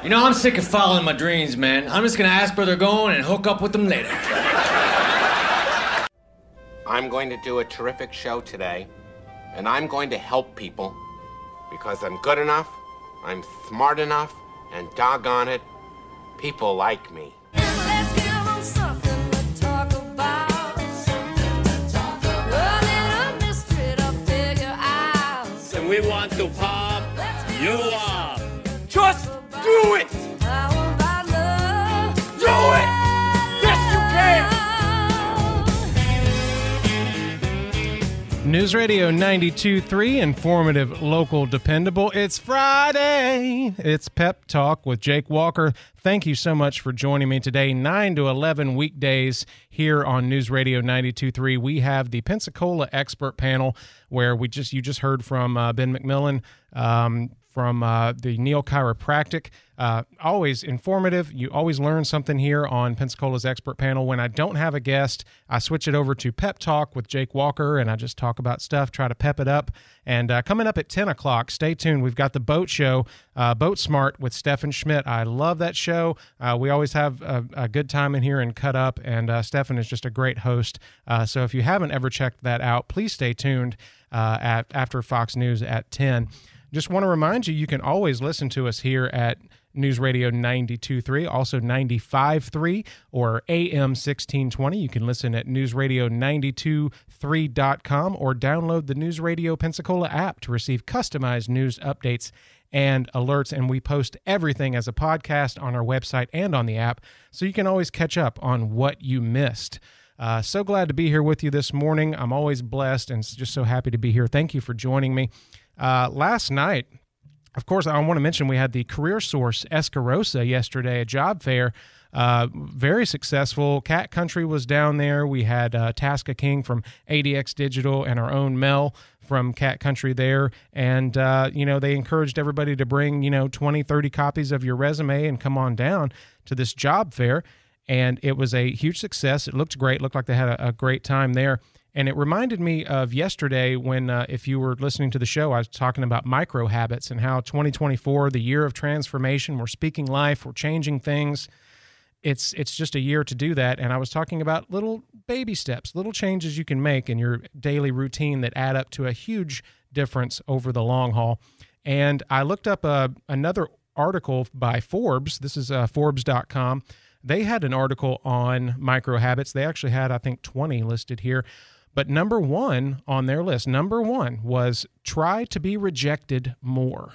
You know, I'm sick of following my dreams, man. I'm just gonna ask where they're going and hook up with them later. I'm going to do a terrific show today, and I'm going to help people because I'm good enough, I'm smart enough, and doggone it, people like me. News Radio 92.3, informative, local, dependable. It's Friday. It's Pep Talk with Jake Walker. Thank you so much for joining me today. 9 to 11 weekdays here on News Radio 92.3. We have the Pensacola expert panel where we just you just heard from uh, Ben McMillan um, from uh, the Neil Chiropractic. Uh, always informative. You always learn something here on Pensacola's expert panel. When I don't have a guest, I switch it over to Pep Talk with Jake Walker and I just talk about stuff, try to pep it up. And uh, coming up at 10 o'clock, stay tuned. We've got the boat show, uh, Boat Smart with Stefan Schmidt. I love that show. Uh, we always have a, a good time in here and cut up. And uh, Stefan is just a great host. So if you haven't ever checked that out, please stay tuned at after Fox News at 10. Just want to remind you, you can always listen to us here at News Radio 92.3, also 95.3 or AM 1620. You can listen at newsradio923.com or download the News Radio Pensacola app to receive customized news updates and alerts. And we post everything as a podcast on our website and on the app, so you can always catch up on what you missed. Uh, so glad to be here with you this morning. I'm always blessed and just so happy to be here. Thank you for joining me. Uh, last night, of course, I want to mention we had the Career Source Escarosa yesterday, a job fair. Uh, very successful. Cat Country was down there. We had uh, Tasca King from ADX Digital and our own Mel from Cat Country there. And, uh, you know, they encouraged everybody to bring, you know, 20, 30 copies of your resume and come on down to this job fair. And it was a huge success. It looked great. Looked like they had a, a great time there. And it reminded me of yesterday when, uh, if you were listening to the show, I was talking about micro habits and how 2024, the year of transformation, we're speaking life, we're changing things. It's it's just a year to do that. And I was talking about little baby steps, little changes you can make in your daily routine that add up to a huge difference over the long haul. And I looked up uh, another article by Forbes. This is uh, Forbes.com. They had an article on micro habits. They actually had, I think, 20 listed here. But number one on their list, number one was try to be rejected more.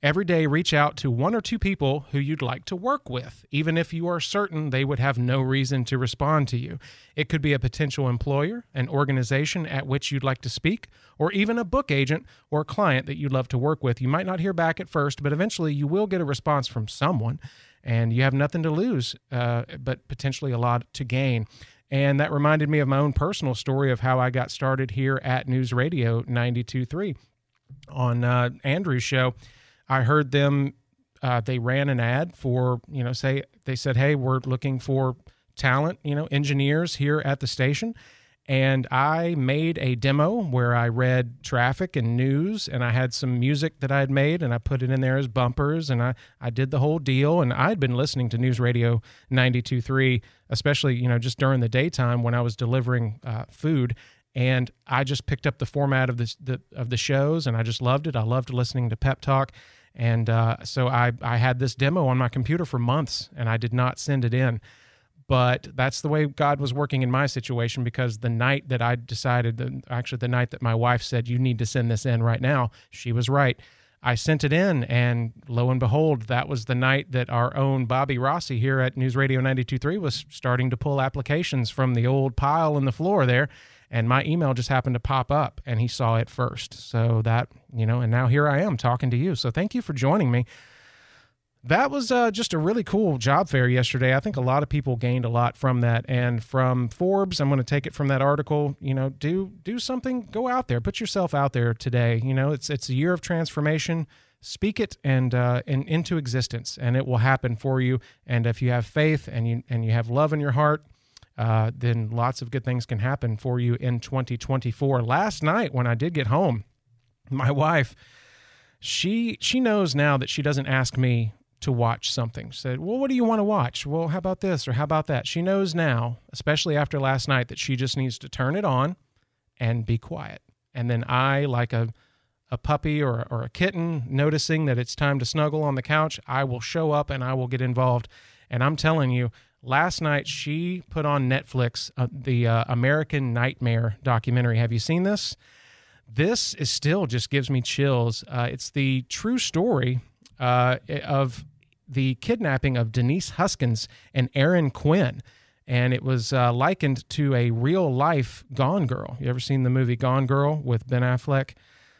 Every day, reach out to one or two people who you'd like to work with, even if you are certain they would have no reason to respond to you. It could be a potential employer, an organization at which you'd like to speak, or even a book agent or client that you'd love to work with. You might not hear back at first, but eventually you will get a response from someone, and you have nothing to lose, uh, but potentially a lot to gain. And that reminded me of my own personal story of how I got started here at News Radio 92.3 on uh, Andrew's show. I heard them. Uh, they ran an ad for you know say they said hey we're looking for talent you know engineers here at the station and I made a demo where I read traffic and news and I had some music that I had made and I put it in there as bumpers and I, I did the whole deal and I'd been listening to News Radio 92.3 especially you know just during the daytime when I was delivering uh, food and I just picked up the format of the, of the shows and I just loved it. I loved listening to Pep Talk, and uh, so I I had this demo on my computer for months and I did not send it in. But that's the way God was working in my situation because the night that I decided, actually the night that my wife said you need to send this in right now, she was right. I sent it in, and lo and behold, that was the night that our own Bobby Rossi here at News Radio 92.3 was starting to pull applications from the old pile in the floor there and my email just happened to pop up and he saw it first. So that you know and now here i am talking to you. So thank you for joining me that was uh, just a really cool job fair yesterday. I think a lot of people gained a lot from that. And from forbes i'm going to take it from that article you know do do something go out there put yourself out there today. You know it's it's a year of transformation. Speak it and uh, and into existence and it will happen for you. And if you have faith and you and you have love in your heart uh, then lots of good things can happen for you in 2024. Last night, when I did get home, my wife, she she knows now that she doesn't ask me to watch something. Said, Well, what do you want to watch? Well, how about this or how about that? She knows now, especially after last night, that she just needs to turn it on and be quiet. And then I, like a a puppy or, or a kitten noticing that it's time to snuggle on the couch, I will show up and I will get involved. And I'm telling you, last night she put on Netflix uh, the uh, American Nightmare documentary. Have you seen this? This is still just gives me chills. Uh, it's the true story uh, of the kidnapping of Denise Huskins and Aaron Quinn. And it was uh, likened to a real life Gone Girl. You ever seen the movie Gone Girl with Ben Affleck?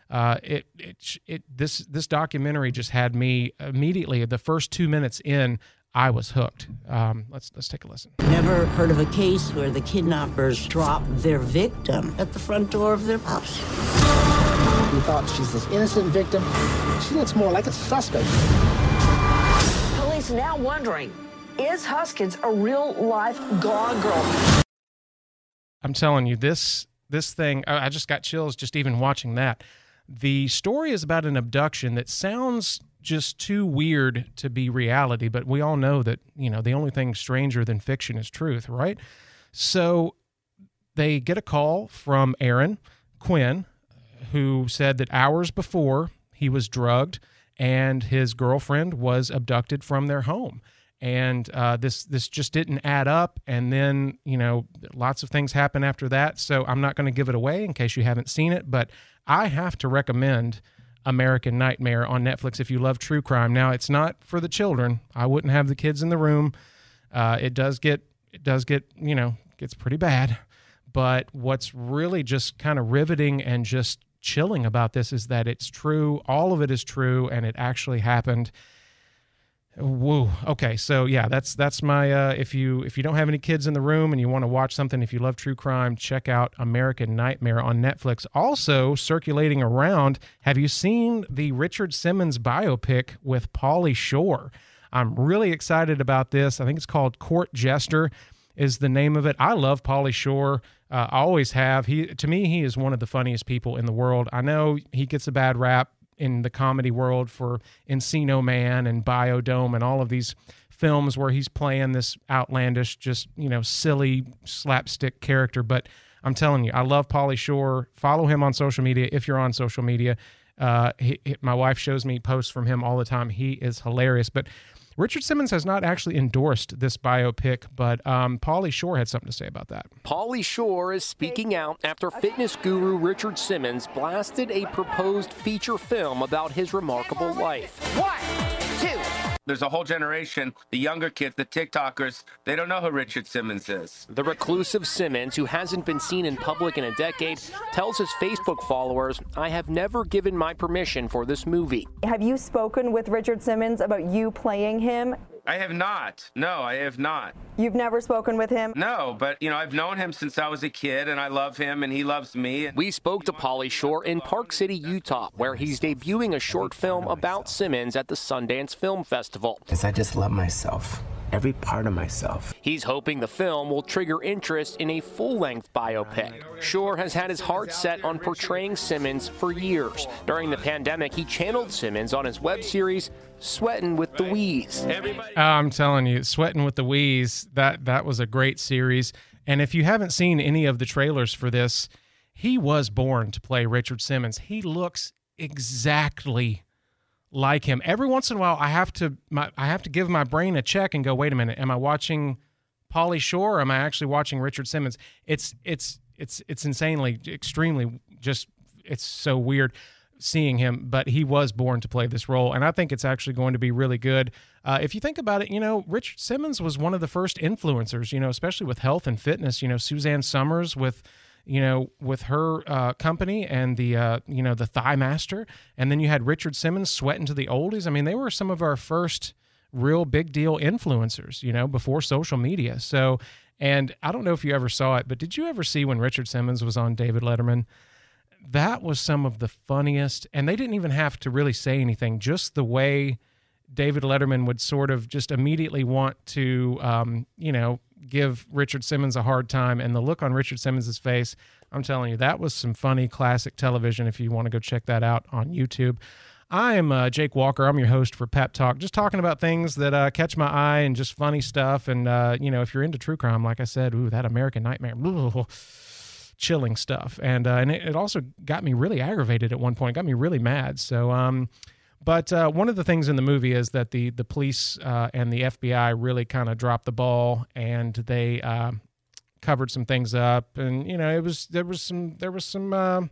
Uh, it, it, it, this, this documentary just had me immediately. The first two minutes in, I was hooked. Um, let's let's take a listen. Never heard of a case where the kidnappers drop their victim at the front door of their house. We thought she's this innocent victim. She looks more like a suspect. Police now wondering is Huskins a real life gone girl? I'm telling you, this this thing, I I just got chills just even watching that. The story is about an abduction that sounds just too weird to be reality, but we all know that, you know, the only thing stranger than fiction is truth, right? So they get a call from Aaron Quinn, who said that hours before he was drugged and his girlfriend was abducted from their home. And uh, this this just didn't add up. And then you know lots of things happen after that. So I'm not going to give it away in case you haven't seen it. But I have to recommend American Nightmare on Netflix if you love true crime. Now it's not for the children. I wouldn't have the kids in the room. Uh, it does get it does get you know gets pretty bad. But what's really just kind of riveting and just chilling about this is that it's true. All of it is true, and it actually happened. Woo. Okay, so yeah, that's that's my. Uh, if you if you don't have any kids in the room and you want to watch something, if you love true crime, check out American Nightmare on Netflix. Also circulating around, have you seen the Richard Simmons biopic with Pauly Shore? I'm really excited about this. I think it's called Court Jester is the name of it. I love Pauly Shore. Uh, I always have. He to me, he is one of the funniest people in the world. I know he gets a bad rap in the comedy world for Encino Man and Biodome and all of these films where he's playing this outlandish, just you know, silly slapstick character. But I'm telling you, I love Pauly Shore. Follow him on social media if you're on social media. Uh, he, he- my wife shows me posts from him all the time. He is hilarious. But Richard Simmons has not actually endorsed this biopic, but um, Pauly Shore had something to say about that. Pauly Shore is speaking out after fitness guru Richard Simmons blasted a proposed feature film about his remarkable life. One, two. There's a whole generation, the younger kids, the TikTokers, they don't know who Richard Simmons is. The reclusive Simmons, who hasn't been seen in public in a decade, tells his Facebook followers, I have never given my permission for this movie. Have you spoken with Richard Simmons about you playing him? I have not. No, I have not. You've never spoken with him? No, but you know, I've known him since I was a kid and I love him and he loves me. We spoke to Pauly Shore in Park City, Utah, where he's debuting a short film about Simmons at the Sundance Film Festival. Because I just love myself, every part of myself. He's hoping the film will trigger interest in a full length biopic. Shore has had his heart set on portraying Simmons for years. During the pandemic, he channeled Simmons on his web series, Sweatin' with the Wheeze. Uh, I'm telling you, sweating with the wheeze. That that was a great series. And if you haven't seen any of the trailers for this, he was born to play Richard Simmons. He looks exactly like him. Every once in a while, I have to my, I have to give my brain a check and go, wait a minute, am I watching Pauly Shore? Or am I actually watching Richard Simmons? It's it's it's it's insanely, extremely just it's so weird seeing him, but he was born to play this role, and I think it's actually going to be really good. Uh, if you think about it, you know, Richard Simmons was one of the first influencers, you know, especially with health and fitness. You know, Suzanne Somers with, you know, with her uh, company and the, uh, you know, the Thigh Master, and then you had Richard Simmons sweating to the oldies. I mean, they were some of our first real big deal influencers, you know, before social media. So, and I don't know if you ever saw it, but did you ever see when Richard Simmons was on David Letterman? that was some of the funniest and they didn't even have to really say anything just the way david letterman would sort of just immediately want to um, you know give richard simmons a hard time and the look on richard simmons's face i'm telling you that was some funny classic television if you want to go check that out on youtube I'm uh, Jake Walker. I'm your host for Pep Talk, just talking about things that uh, catch my eye and just funny stuff. And, uh, you know, if you're into true crime, like I said, ooh, that American Nightmare, ooh, chilling stuff. And, uh, and it, it also got me really aggravated at one point, got me really mad. So, um, but uh, one of the things in the movie is that the the police uh, and the FBI really kind of dropped the ball, and they uh, covered some things up, and you know it was there was some there was some uh,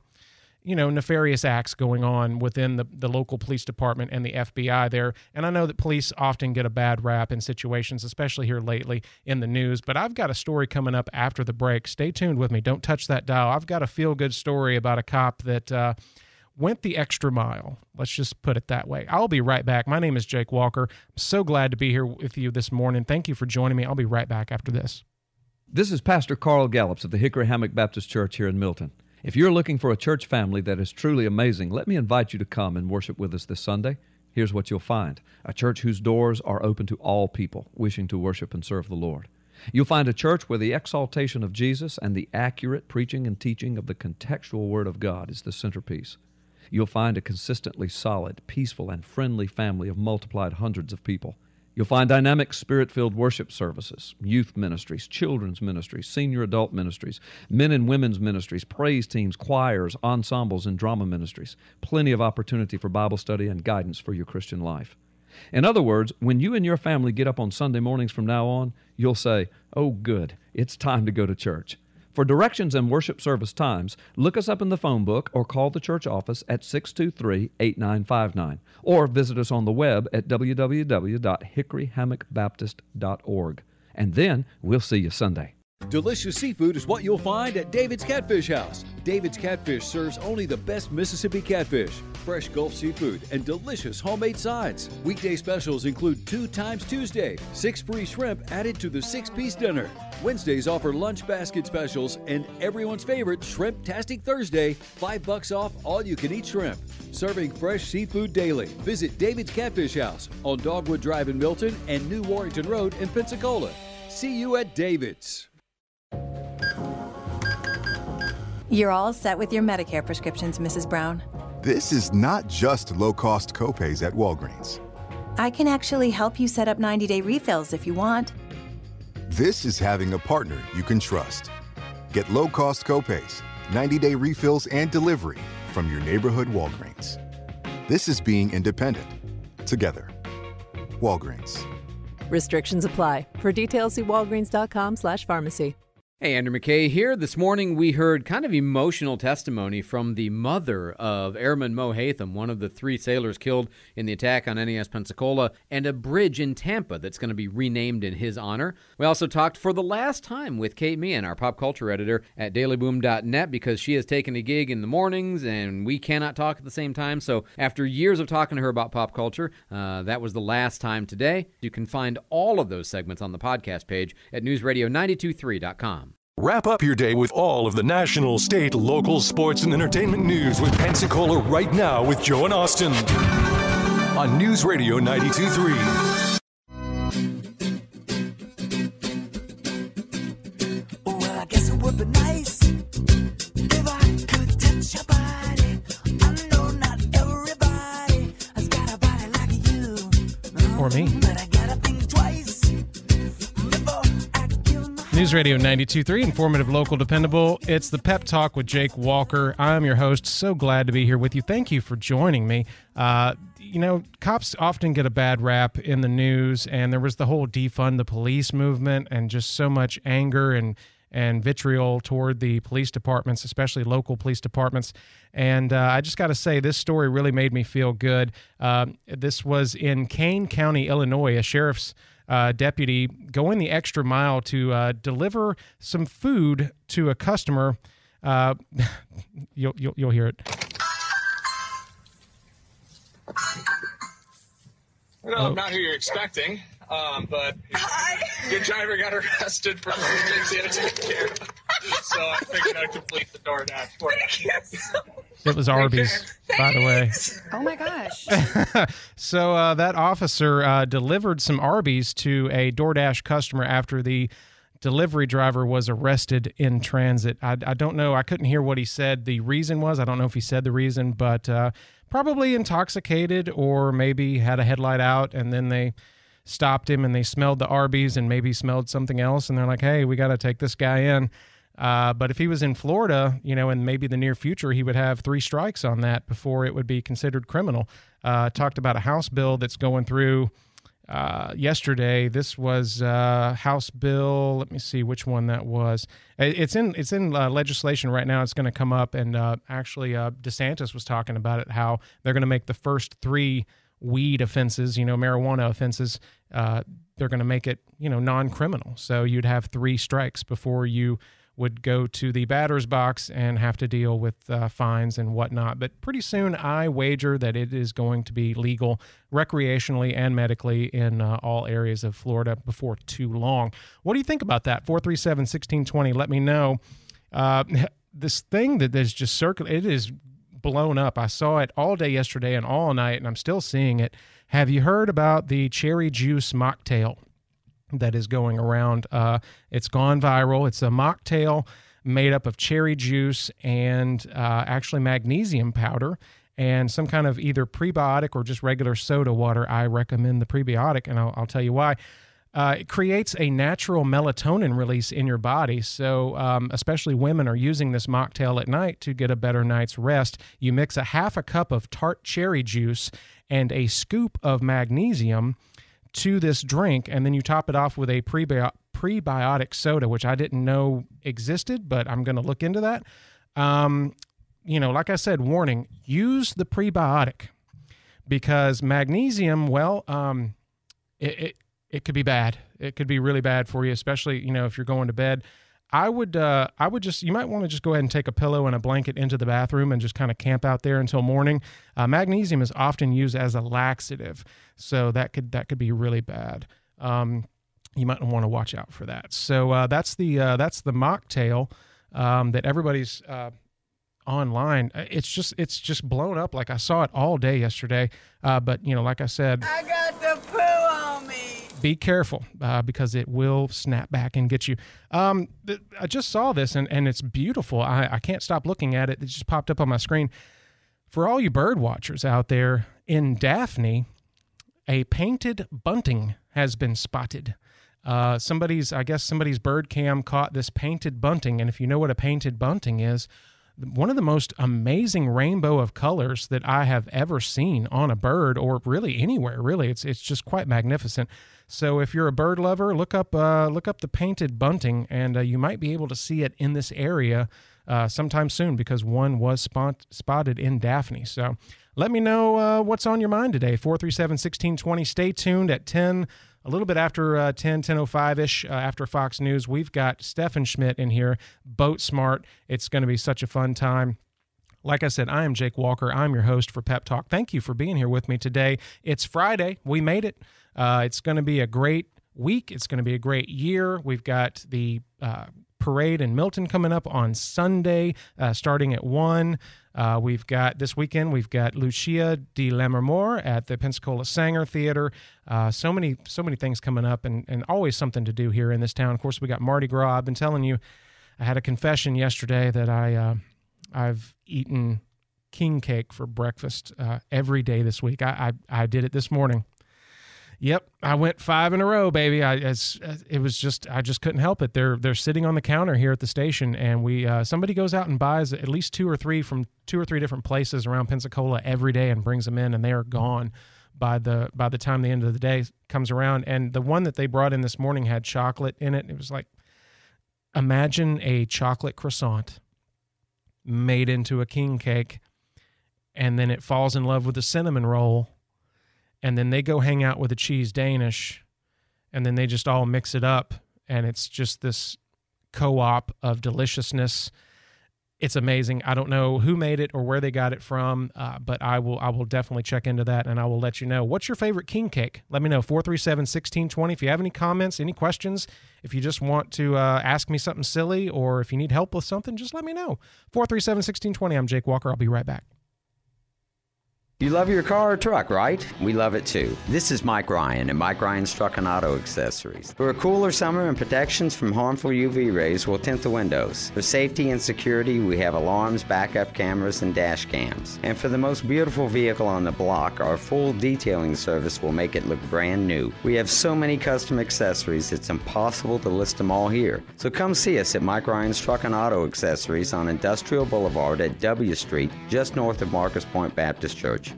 you know nefarious acts going on within the the local police department and the FBI there. And I know that police often get a bad rap in situations, especially here lately in the news. But I've got a story coming up after the break. Stay tuned with me. Don't touch that dial. I've got a feel good story about a cop that. Went the extra mile. Let's just put it that way. I'll be right back. My name is Jake Walker. I'm so glad to be here with you this morning. Thank you for joining me. I'll be right back after this. This is Pastor Carl Gallups of the Hickory Hammock Baptist Church here in Milton. If you're looking for a church family that is truly amazing, let me invite you to come and worship with us this Sunday. Here's what you'll find a church whose doors are open to all people wishing to worship and serve the Lord. You'll find a church where the exaltation of Jesus and the accurate preaching and teaching of the contextual Word of God is the centerpiece. You'll find a consistently solid, peaceful, and friendly family of multiplied hundreds of people. You'll find dynamic, spirit filled worship services, youth ministries, children's ministries, senior adult ministries, men and women's ministries, praise teams, choirs, ensembles, and drama ministries. Plenty of opportunity for Bible study and guidance for your Christian life. In other words, when you and your family get up on Sunday mornings from now on, you'll say, Oh, good, it's time to go to church. For directions and worship service times, look us up in the phone book or call the church office at 623 8959 or visit us on the web at www.hickoryhammockbaptist.org. And then we'll see you Sunday. Delicious seafood is what you'll find at David's Catfish House. David's Catfish serves only the best Mississippi catfish, fresh Gulf seafood, and delicious homemade sides. Weekday specials include two times Tuesday, six free shrimp added to the six piece dinner. Wednesdays offer lunch basket specials and everyone's favorite Shrimp Tastic Thursday, five bucks off all you can eat shrimp. Serving fresh seafood daily. Visit David's Catfish House on Dogwood Drive in Milton and New Warrington Road in Pensacola. See you at David's. You're all set with your Medicare prescriptions, Mrs. Brown. This is not just low cost copays at Walgreens. I can actually help you set up 90 day refills if you want. This is having a partner you can trust. Get low cost copays, 90 day refills, and delivery from your neighborhood Walgreens. This is being independent. Together. Walgreens. Restrictions apply. For details, see walgreens.com slash pharmacy. Hey, Andrew McKay here. This morning we heard kind of emotional testimony from the mother of Airman Mo Haitham, one of the three sailors killed in the attack on NAS Pensacola, and a bridge in Tampa that's going to be renamed in his honor. We also talked for the last time with Kate Meehan, our pop culture editor at dailyboom.net, because she has taken a gig in the mornings and we cannot talk at the same time. So after years of talking to her about pop culture, uh, that was the last time today. You can find all of those segments on the podcast page at newsradio923.com. Wrap up your day with all of the national, state, local sports and entertainment news with Pensacola right now with Joe and Austin on News Radio 923. Radio 92.3, informative, local, dependable. It's the Pep Talk with Jake Walker. I'm your host. So glad to be here with you. Thank you for joining me. Uh, you know, cops often get a bad rap in the news, and there was the whole defund the police movement and just so much anger and and vitriol toward the police departments, especially local police departments. And uh, I just got to say, this story really made me feel good. Um, this was in Kane County, Illinois. A sheriff's uh, deputy going the extra mile to uh, deliver some food to a customer. Uh, you'll, you'll you'll hear it. I know not who you're expecting, um, but your driver got arrested for things he had to take care of. So I figured I'd complete the DoorDash for you. It was Arby's, by the way. Oh my gosh. so uh, that officer uh, delivered some Arby's to a DoorDash customer after the delivery driver was arrested in transit. I, I don't know. I couldn't hear what he said. The reason was I don't know if he said the reason, but uh, probably intoxicated or maybe had a headlight out and then they stopped him and they smelled the Arby's and maybe smelled something else and they're like, hey, we got to take this guy in. Uh, but if he was in Florida, you know, in maybe the near future, he would have three strikes on that before it would be considered criminal. Uh, talked about a House bill that's going through uh, yesterday. This was uh, House Bill. Let me see which one that was. It's in it's in uh, legislation right now. It's going to come up, and uh, actually, DeSantis was talking about it. How they're going to make the first three weed offenses, you know, marijuana offenses. They're going to make it, you know, non-criminal. So you'd have three strikes before you would go to the batter's box and have to deal with uh, fines and whatnot. But pretty soon, I wager that it is going to be legal recreationally and medically in uh, all areas of Florida before too long. What do you think about that? 437 1620. Let me know. Uh, this thing that is just circulating, it is blown up. I saw it all day yesterday and all night, and I'm still seeing it. Have you heard about the cherry juice mocktail? That is going around. Uh, it's gone viral. It's a mocktail made up of cherry juice and uh, actually magnesium powder and some kind of either prebiotic or just regular soda water. I recommend the prebiotic, and I'll, I'll tell you why. Uh, it creates a natural melatonin release in your body. So, um, especially women are using this mocktail at night to get a better night's rest. You mix a half a cup of tart cherry juice and a scoop of magnesium to this drink, and then you top it off with a prebio- prebiotic soda, which I didn't know existed, but I'm going to look into that. Um, you know, like I said, warning: use the prebiotic because magnesium. Well, um, it, it it could be bad. It could be really bad for you, especially you know if you're going to bed. I would uh, I would just you might want to just go ahead and take a pillow and a blanket into the bathroom and just kind of camp out there until morning. Uh, magnesium is often used as a laxative, so that could that could be really bad. Um, you might want to watch out for that. So uh, that's the uh, that's the mocktail um, that everybody's uh, online. Uh, it's just it's just blown up. Like I saw it all day yesterday. but you know, like I said, I got the me be careful uh, because it will snap back and get you. Um, th- I just saw this and, and it's beautiful. I, I can't stop looking at it. It just popped up on my screen. For all you bird watchers out there, in Daphne, a painted bunting has been spotted. Uh, somebody's, I guess, somebody's bird cam caught this painted bunting. And if you know what a painted bunting is, one of the most amazing rainbow of colors that I have ever seen on a bird or really anywhere. Really, it's it's just quite magnificent. So if you're a bird lover, look up uh, look up the painted bunting, and uh, you might be able to see it in this area uh, sometime soon because one was spot- spotted in Daphne. So let me know uh, what's on your mind today. 437 1620. Stay tuned at 10, a little bit after uh, 10, 10.05 ish, uh, after Fox News. We've got Stefan Schmidt in here, Boat Smart. It's going to be such a fun time. Like I said, I am Jake Walker. I'm your host for Pep Talk. Thank you for being here with me today. It's Friday. We made it. Uh, it's going to be a great week. It's going to be a great year. We've got the uh, parade in Milton coming up on Sunday, uh, starting at 1. Uh, we've got this weekend, we've got Lucia di Lammermoor at the Pensacola Saenger Theater. Uh, so many, so many things coming up and, and always something to do here in this town. Of course, we got Mardi Gras. I've been telling you, I had a confession yesterday that I, uh, I've eaten king cake for breakfast uh, every day this week. I, I, I did it this morning. Yep, I went five in a row, baby. I it was just I just couldn't help it. They're they're sitting on the counter here at the station, and we uh, somebody goes out and buys at least two or three from two or three different places around Pensacola every day and brings them in, and they are gone by the by the time the end of the day comes around. And the one that they brought in this morning had chocolate in it. It was like imagine a chocolate croissant made into a king cake, and then it falls in love with a cinnamon roll and then they go hang out with a cheese Danish, and then they just all mix it up, and it's just this co-op of deliciousness. It's amazing. I don't know who made it or where they got it from, uh, but I will I will definitely check into that and I will let you know. What's your favorite king cake? Let me know 437-1620 if you have any comments, any questions, if you just want to uh, ask me something silly or if you need help with something, just let me know. 437-1620. I'm Jake Walker. I'll be right back. You love your car or truck, right? We love it too. This is Mike Ryan at Mike Ryan's Truck and Auto Accessories. For a cooler summer and protections from harmful UV rays, we'll tint the windows. For safety and security, we have alarms, backup cameras, and dash cams. And for the most beautiful vehicle on the block, our full detailing service will make it look brand new. We have so many custom accessories, it's impossible to list them all here. So come see us at Mike Ryan's Truck and Auto Accessories on Industrial Boulevard at W Street, just north of Marcus Point Baptist Church.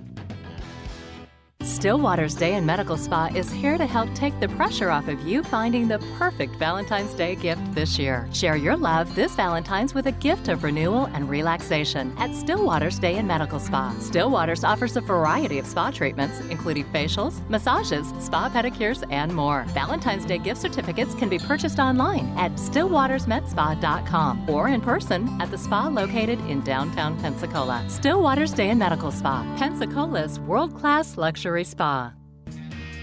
Stillwater's Day and Medical Spa is here to help take the pressure off of you finding the perfect Valentine's Day gift this year. Share your love this Valentine's with a gift of renewal and relaxation at Stillwater's Day and Medical Spa. Stillwater's offers a variety of spa treatments, including facials, massages, spa pedicures, and more. Valentine's Day gift certificates can be purchased online at stillwatersmedspa.com or in person at the spa located in downtown Pensacola. Stillwater's Day and Medical Spa, Pensacola's world-class luxury spa.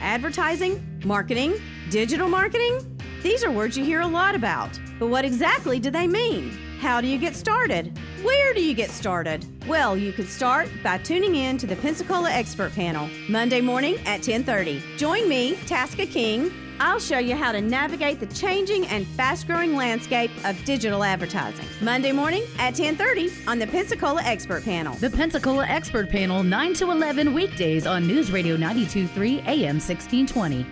Advertising, marketing, digital marketing? These are words you hear a lot about. But what exactly do they mean? How do you get started? Where do you get started? Well, you could start by tuning in to the Pensacola Expert Panel Monday morning at 10:30. Join me, Tasca King. I'll show you how to navigate the changing and fast-growing landscape of digital advertising. Monday morning at 10:30 on the Pensacola Expert Panel. The Pensacola Expert Panel, 9 to 11 weekdays on News Radio 923 AM 1620.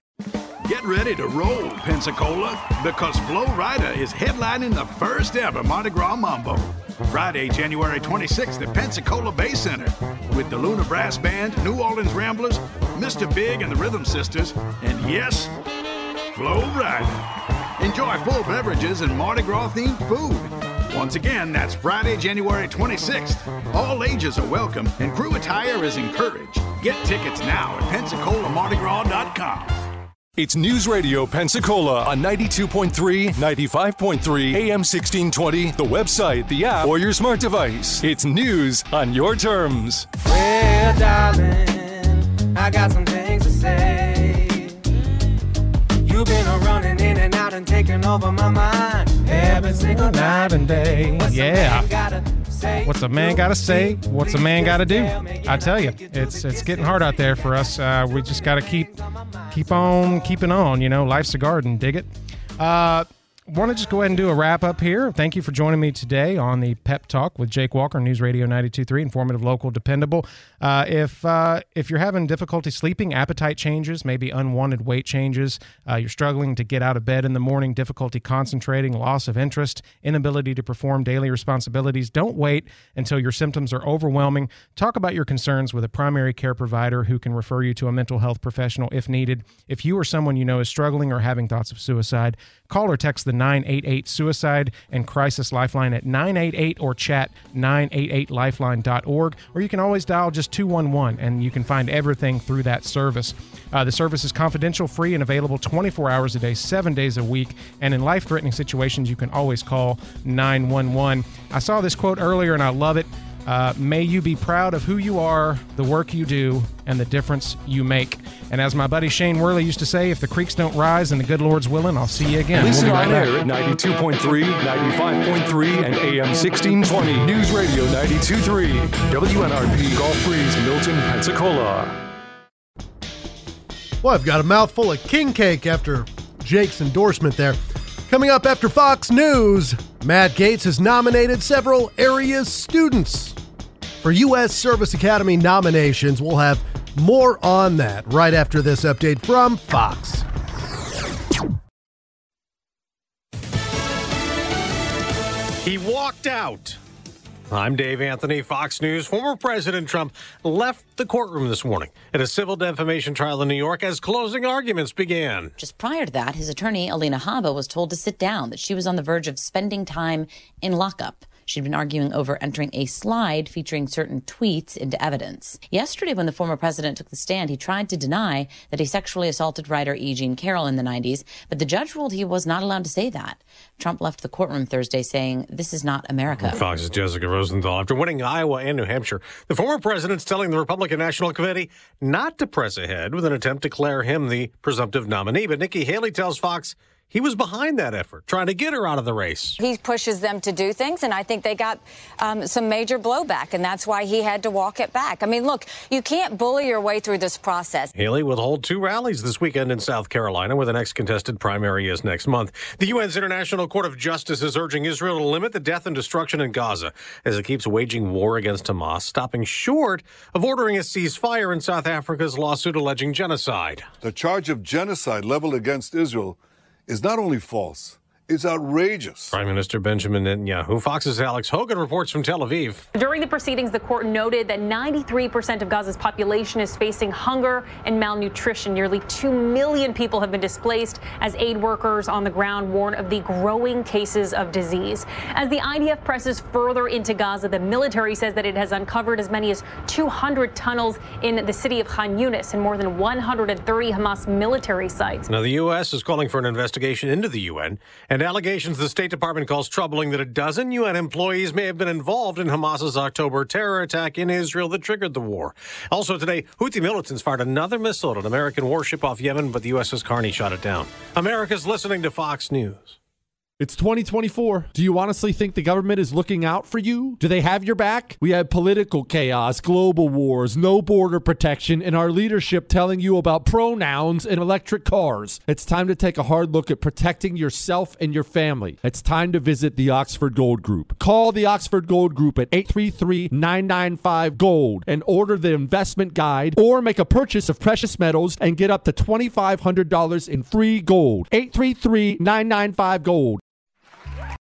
Get ready to roll, Pensacola, because Flo Rida is headlining the first ever Mardi Gras Mambo. Friday, January 26th at Pensacola Bay Center with the Luna Brass Band, New Orleans Ramblers, Mr. Big and the Rhythm Sisters, and yes, Flo Rida. Enjoy full beverages and Mardi Gras themed food. Once again, that's Friday, January 26th. All ages are welcome and crew attire is encouraged. Get tickets now at PensacolaMardiGras.com. It's News Radio Pensacola on 92.3, 95.3, AM 1620, the website, the app, or your smart device. It's news on your terms. Well, darling, I got some things to say. You've been a running in and out and taking over my mind every single night and day. Yeah. What's a man got to say? What's a man got to do? I tell you, it's it's getting hard out there for us. Uh, we just got to keep keep on keeping on. You know, life's a garden. Dig it. Uh, Want to just go ahead and do a wrap up here. Thank you for joining me today on the Pep Talk with Jake Walker, News Radio 92.3, informative, local, dependable. Uh, if uh, if you're having difficulty sleeping, appetite changes, maybe unwanted weight changes, uh, you're struggling to get out of bed in the morning, difficulty concentrating, loss of interest, inability to perform daily responsibilities, don't wait until your symptoms are overwhelming. Talk about your concerns with a primary care provider who can refer you to a mental health professional if needed. If you or someone you know is struggling or having thoughts of suicide, call or text the 988 Suicide and Crisis Lifeline at 988 or chat 988lifeline.org, or you can always dial just 211 and you can find everything through that service. Uh, the service is confidential, free, and available 24 hours a day, seven days a week. And in life threatening situations, you can always call 911. I saw this quote earlier and I love it. Uh, may you be proud of who you are, the work you do, and the difference you make. And as my buddy Shane Worley used to say, if the creeks don't rise and the good Lord's willing, I'll see you again. Listen We'll be on right air at 92.3, 95.3, and AM 1620. News Radio 92.3. WNRP Gulf Breeze, Milton, Pensacola. Well, I've got a mouthful of king cake after Jake's endorsement there. Coming up after Fox News, Matt Gaetz has nominated several area students for U.S. Service Academy nominations. We'll have more on that right after this update from Fox. He walked out. I'm Dave Anthony, Fox News. Former President Trump left the courtroom this morning at a civil defamation trial in New York as closing arguments began. Just prior to that, his attorney, Alina Habba, was told to sit down, that she was on the verge of spending time in lockup. She'd been arguing over entering a slide featuring certain tweets into evidence. Yesterday, when the former president took the stand, he tried to deny that he sexually assaulted writer E. Jean Carroll in the 90s, but the judge ruled he was not allowed to say that. Trump left the courtroom Thursday saying, This is not America. Fox's Jessica Rosenthal. After winning Iowa and New Hampshire, the former president's telling the Republican National Committee not to press ahead with an attempt to declare him the presumptive nominee. But Nikki Haley tells Fox he was behind that effort, trying to get her out of the race. He pushes them to do things, and I think they got um, some major blowback, and that's why he had to walk it back. I mean, look, you can't bully your way through this process. Haley will hold two rallies this weekend in South Carolina, where the next contested primary is next month. The UN's International Court of Justice is urging Israel to limit the death and destruction in Gaza as it keeps waging war against Hamas, stopping short of ordering a ceasefire in South Africa's lawsuit alleging genocide. The charge of genocide leveled against Israel is not only false, it's outrageous. Prime Minister Benjamin Netanyahu. Fox's Alex Hogan reports from Tel Aviv. During the proceedings, the court noted that 93% of Gaza's population is facing hunger and malnutrition. Nearly 2 million people have been displaced as aid workers on the ground warn of the growing cases of disease. As the IDF presses further into Gaza, the military says that it has uncovered as many as 200 tunnels in the city of Khan Yunis and more than 130 Hamas military sites. Now, the U.S. is calling for an investigation into the UN and allegations the State Department calls troubling that a dozen UN employees may have been involved in Hamas's October terror attack in Israel that triggered the war. Also today, Houthi militants fired another missile at an American warship off Yemen, but the USS Carney shot it down. America's listening to Fox News. It's 2024. Do you honestly think the government is looking out for you? Do they have your back? We have political chaos, global wars, no border protection, and our leadership telling you about pronouns and electric cars. It's time to take a hard look at protecting yourself and your family. It's time to visit the Oxford Gold Group. Call the Oxford Gold Group at 833 995 Gold and order the investment guide or make a purchase of precious metals and get up to $2,500 in free gold. 833 995 Gold.